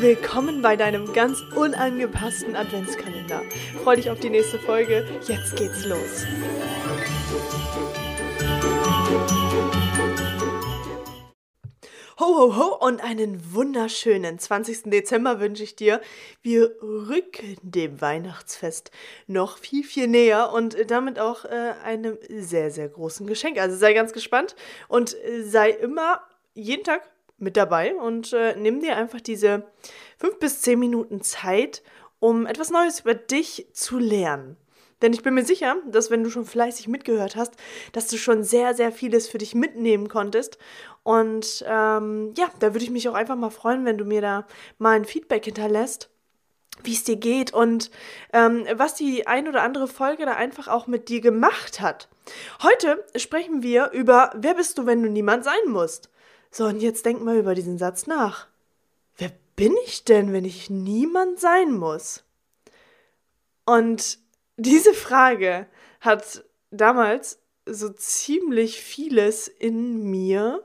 Willkommen bei deinem ganz unangepassten Adventskalender. Freu dich auf die nächste Folge. Jetzt geht's los. Ho, ho, ho und einen wunderschönen 20. Dezember wünsche ich dir. Wir rücken dem Weihnachtsfest noch viel, viel näher und damit auch äh, einem sehr, sehr großen Geschenk. Also sei ganz gespannt und äh, sei immer jeden Tag mit dabei und äh, nimm dir einfach diese fünf bis zehn Minuten Zeit, um etwas Neues über dich zu lernen. Denn ich bin mir sicher, dass wenn du schon fleißig mitgehört hast, dass du schon sehr, sehr vieles für dich mitnehmen konntest. Und ähm, ja, da würde ich mich auch einfach mal freuen, wenn du mir da mal ein Feedback hinterlässt wie es dir geht und ähm, was die ein oder andere Folge da einfach auch mit dir gemacht hat. Heute sprechen wir über Wer bist du, wenn du niemand sein musst? So, und jetzt denk mal über diesen Satz nach. Wer bin ich denn, wenn ich niemand sein muss? Und diese Frage hat damals so ziemlich vieles in mir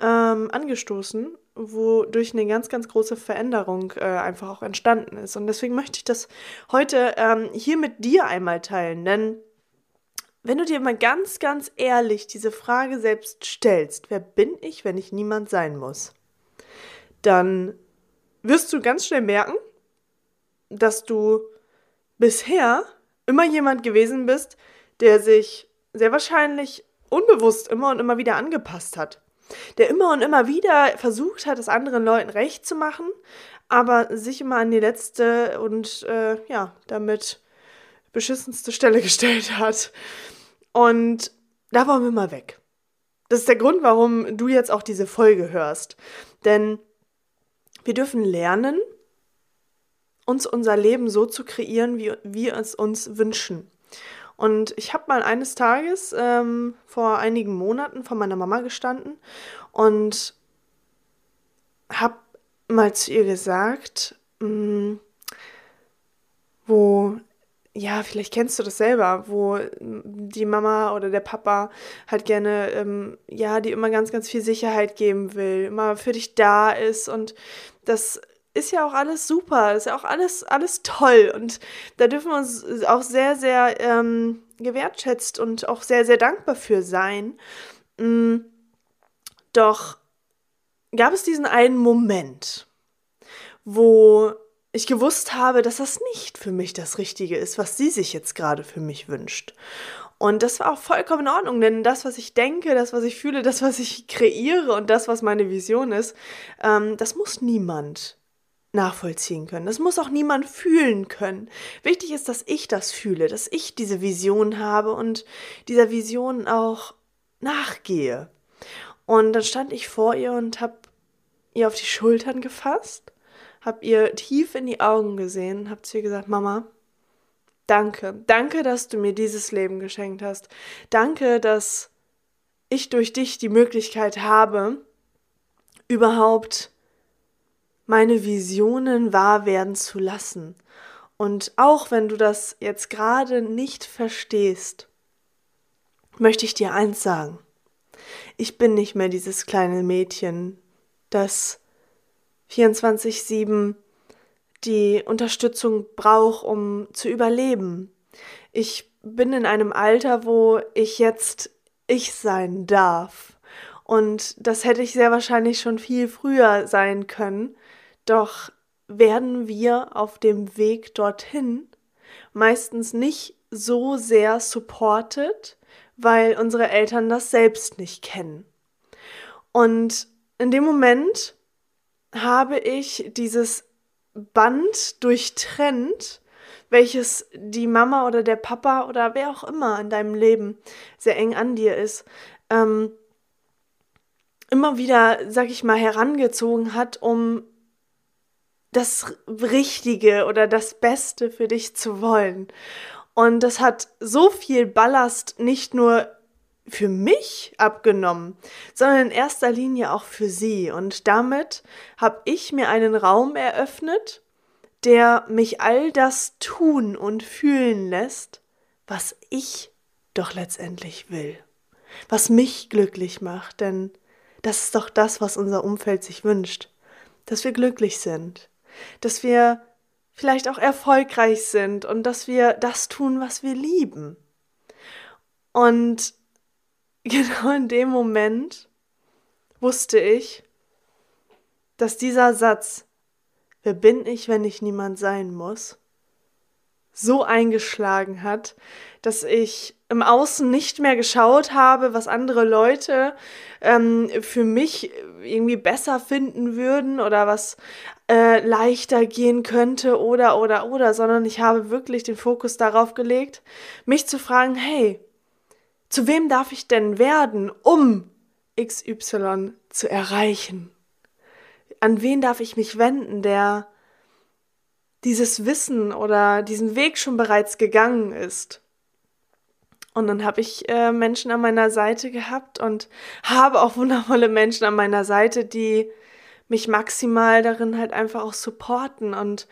ähm, angestoßen, wodurch eine ganz, ganz große Veränderung äh, einfach auch entstanden ist. Und deswegen möchte ich das heute ähm, hier mit dir einmal teilen, denn wenn du dir mal ganz, ganz ehrlich diese Frage selbst stellst, wer bin ich, wenn ich niemand sein muss, dann wirst du ganz schnell merken, dass du bisher immer jemand gewesen bist, der sich sehr wahrscheinlich unbewusst immer und immer wieder angepasst hat. Der immer und immer wieder versucht hat, es anderen Leuten recht zu machen, aber sich immer an die letzte und äh, ja, damit beschissenste Stelle gestellt hat. Und da waren wir mal weg. Das ist der Grund, warum du jetzt auch diese Folge hörst. Denn wir dürfen lernen, uns unser Leben so zu kreieren, wie wir es uns wünschen. Und ich habe mal eines Tages ähm, vor einigen Monaten vor meiner Mama gestanden und habe mal zu ihr gesagt, mh, mm, wo ja, vielleicht kennst du das selber, wo die Mama oder der Papa halt gerne, ähm, ja, die immer ganz, ganz viel Sicherheit geben will, immer für dich da ist und das ist ja auch alles super, ist ja auch alles, alles toll und da dürfen wir uns auch sehr, sehr ähm, gewertschätzt und auch sehr, sehr dankbar für sein. Mhm. Doch gab es diesen einen Moment, wo ich gewusst habe, dass das nicht für mich das Richtige ist, was sie sich jetzt gerade für mich wünscht. Und das war auch vollkommen in Ordnung, denn das, was ich denke, das, was ich fühle, das, was ich kreiere und das, was meine Vision ist, ähm, das muss niemand nachvollziehen können. Das muss auch niemand fühlen können. Wichtig ist, dass ich das fühle, dass ich diese Vision habe und dieser Vision auch nachgehe. Und dann stand ich vor ihr und habe ihr auf die Schultern gefasst hab ihr tief in die Augen gesehen, hab zu ihr gesagt, Mama, danke, danke, dass du mir dieses Leben geschenkt hast. Danke, dass ich durch dich die Möglichkeit habe, überhaupt meine Visionen wahr werden zu lassen. Und auch wenn du das jetzt gerade nicht verstehst, möchte ich dir eins sagen. Ich bin nicht mehr dieses kleine Mädchen, das 24-7 die Unterstützung braucht, um zu überleben. Ich bin in einem Alter, wo ich jetzt ich sein darf. Und das hätte ich sehr wahrscheinlich schon viel früher sein können. Doch werden wir auf dem Weg dorthin meistens nicht so sehr supported, weil unsere Eltern das selbst nicht kennen. Und in dem Moment habe ich dieses Band durchtrennt, welches die Mama oder der Papa oder wer auch immer in deinem Leben sehr eng an dir ist, ähm, immer wieder, sag ich mal, herangezogen hat, um das Richtige oder das Beste für dich zu wollen. Und das hat so viel Ballast nicht nur für mich abgenommen, sondern in erster Linie auch für sie. Und damit habe ich mir einen Raum eröffnet, der mich all das tun und fühlen lässt, was ich doch letztendlich will. Was mich glücklich macht, denn das ist doch das, was unser Umfeld sich wünscht. Dass wir glücklich sind, dass wir vielleicht auch erfolgreich sind und dass wir das tun, was wir lieben. Und genau in dem Moment wusste ich, dass dieser Satz, wer bin ich, wenn ich niemand sein muss, so eingeschlagen hat, dass ich im Außen nicht mehr geschaut habe, was andere Leute ähm, für mich irgendwie besser finden würden oder was äh, leichter gehen könnte oder oder oder, sondern ich habe wirklich den Fokus darauf gelegt, mich zu fragen, hey, zu wem darf ich denn werden, um XY zu erreichen? An wen darf ich mich wenden, der dieses Wissen oder diesen Weg schon bereits gegangen ist? Und dann habe ich äh, Menschen an meiner Seite gehabt und habe auch wundervolle Menschen an meiner Seite, die mich maximal darin halt einfach auch supporten und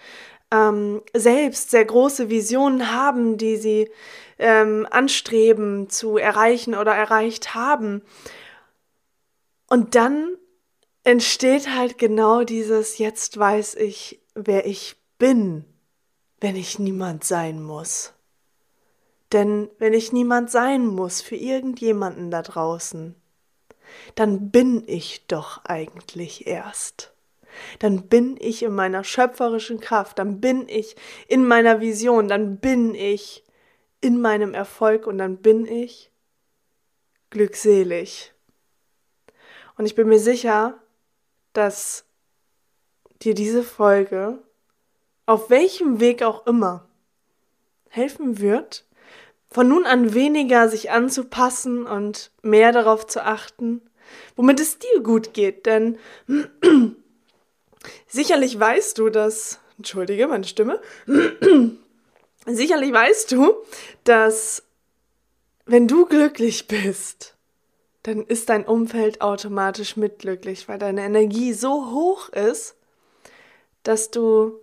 ähm, selbst sehr große Visionen haben, die sie ähm, anstreben zu erreichen oder erreicht haben. Und dann entsteht halt genau dieses, jetzt weiß ich, wer ich bin, wenn ich niemand sein muss. Denn wenn ich niemand sein muss für irgendjemanden da draußen, dann bin ich doch eigentlich erst. Dann bin ich in meiner schöpferischen Kraft, dann bin ich in meiner Vision, dann bin ich in meinem Erfolg und dann bin ich glückselig. Und ich bin mir sicher, dass dir diese Folge, auf welchem Weg auch immer, helfen wird, von nun an weniger sich anzupassen und mehr darauf zu achten, womit es dir gut geht. Denn sicherlich weißt du, dass, entschuldige meine Stimme, sicherlich weißt du, dass wenn du glücklich bist, dann ist dein Umfeld automatisch mitglücklich, weil deine Energie so hoch ist, dass du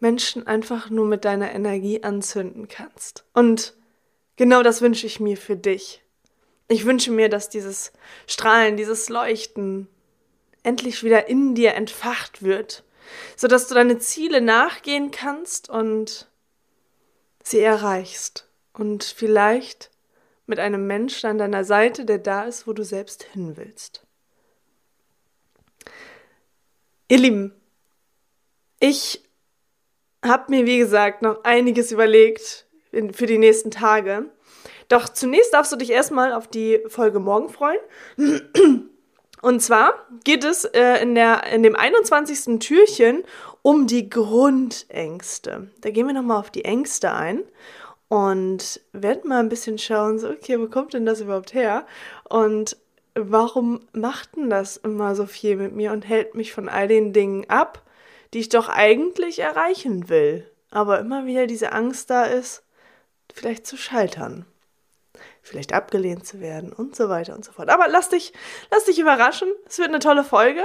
Menschen einfach nur mit deiner Energie anzünden kannst. Und genau das wünsche ich mir für dich. Ich wünsche mir, dass dieses Strahlen, dieses Leuchten endlich wieder in dir entfacht wird, sodass du deine Ziele nachgehen kannst und sie erreichst. Und vielleicht mit einem Menschen an deiner Seite, der da ist, wo du selbst hin willst. Ihr Lieben, ich habe mir, wie gesagt, noch einiges überlegt für die nächsten Tage. Doch zunächst darfst du dich erstmal auf die Folge morgen freuen. Und zwar geht es äh, in, der, in dem 21. Türchen um die Grundängste. Da gehen wir nochmal auf die Ängste ein und werden mal ein bisschen schauen, so, okay, wo kommt denn das überhaupt her? Und warum macht denn das immer so viel mit mir und hält mich von all den Dingen ab, die ich doch eigentlich erreichen will? Aber immer wieder diese Angst da ist, vielleicht zu scheitern, vielleicht abgelehnt zu werden und so weiter und so fort. Aber lass dich, lass dich überraschen. Es wird eine tolle Folge.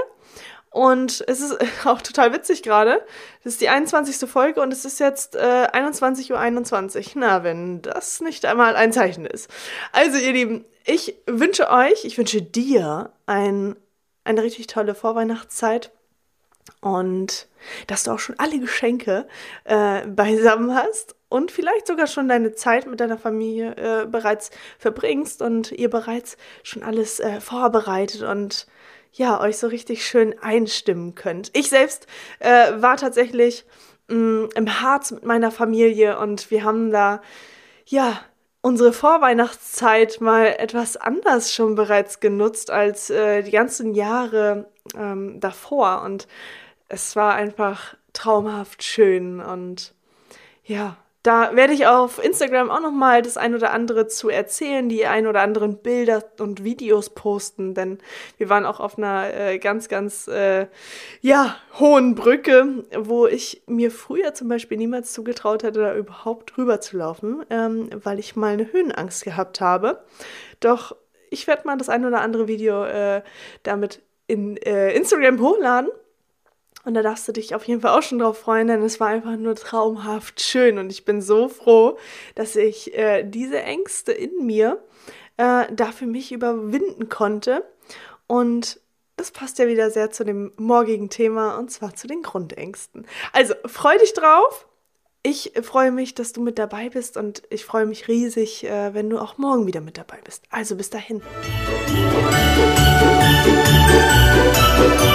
Und es ist auch total witzig gerade. Das ist die 21. Folge und es ist jetzt äh, 21.21 Uhr. 21. Na, wenn das nicht einmal ein Zeichen ist. Also, ihr Lieben, ich wünsche euch, ich wünsche dir ein, eine richtig tolle Vorweihnachtszeit und dass du auch schon alle Geschenke äh, beisammen hast und vielleicht sogar schon deine Zeit mit deiner Familie äh, bereits verbringst und ihr bereits schon alles äh, vorbereitet und ja, euch so richtig schön einstimmen könnt. Ich selbst äh, war tatsächlich mh, mm, im Harz mit meiner Familie und wir haben da, ja, unsere Vorweihnachtszeit mal etwas anders schon bereits genutzt als äh, die ganzen Jahre ähm, davor. Und es war einfach traumhaft schön und ja, da werde ich auf Instagram auch noch mal das ein oder andere zu erzählen, die ein oder anderen Bilder und Videos posten, denn wir waren auch auf einer äh, ganz, ganz äh, ja hohen Brücke, wo ich mir früher zum Beispiel niemals zugetraut hätte, da überhaupt drüber zu laufen, ähm, weil ich mal eine Höhenangst gehabt habe. Doch ich werde mal das ein oder andere Video äh, damit in äh, Instagram hochladen Und da darfst du dich auf jeden Fall auch schon drauf freuen, denn es war einfach nur traumhaft schön. Und ich bin so froh, dass ich äh, diese Ängste in mir äh, da für mich überwinden konnte. Und das passt ja wieder sehr zu dem morgigen Thema und zwar zu den Grundängsten. Also freu dich drauf. Ich freue mich, dass du mit dabei bist und ich freue mich riesig, äh, wenn du auch morgen wieder mit dabei bist. Also bis dahin. 啊！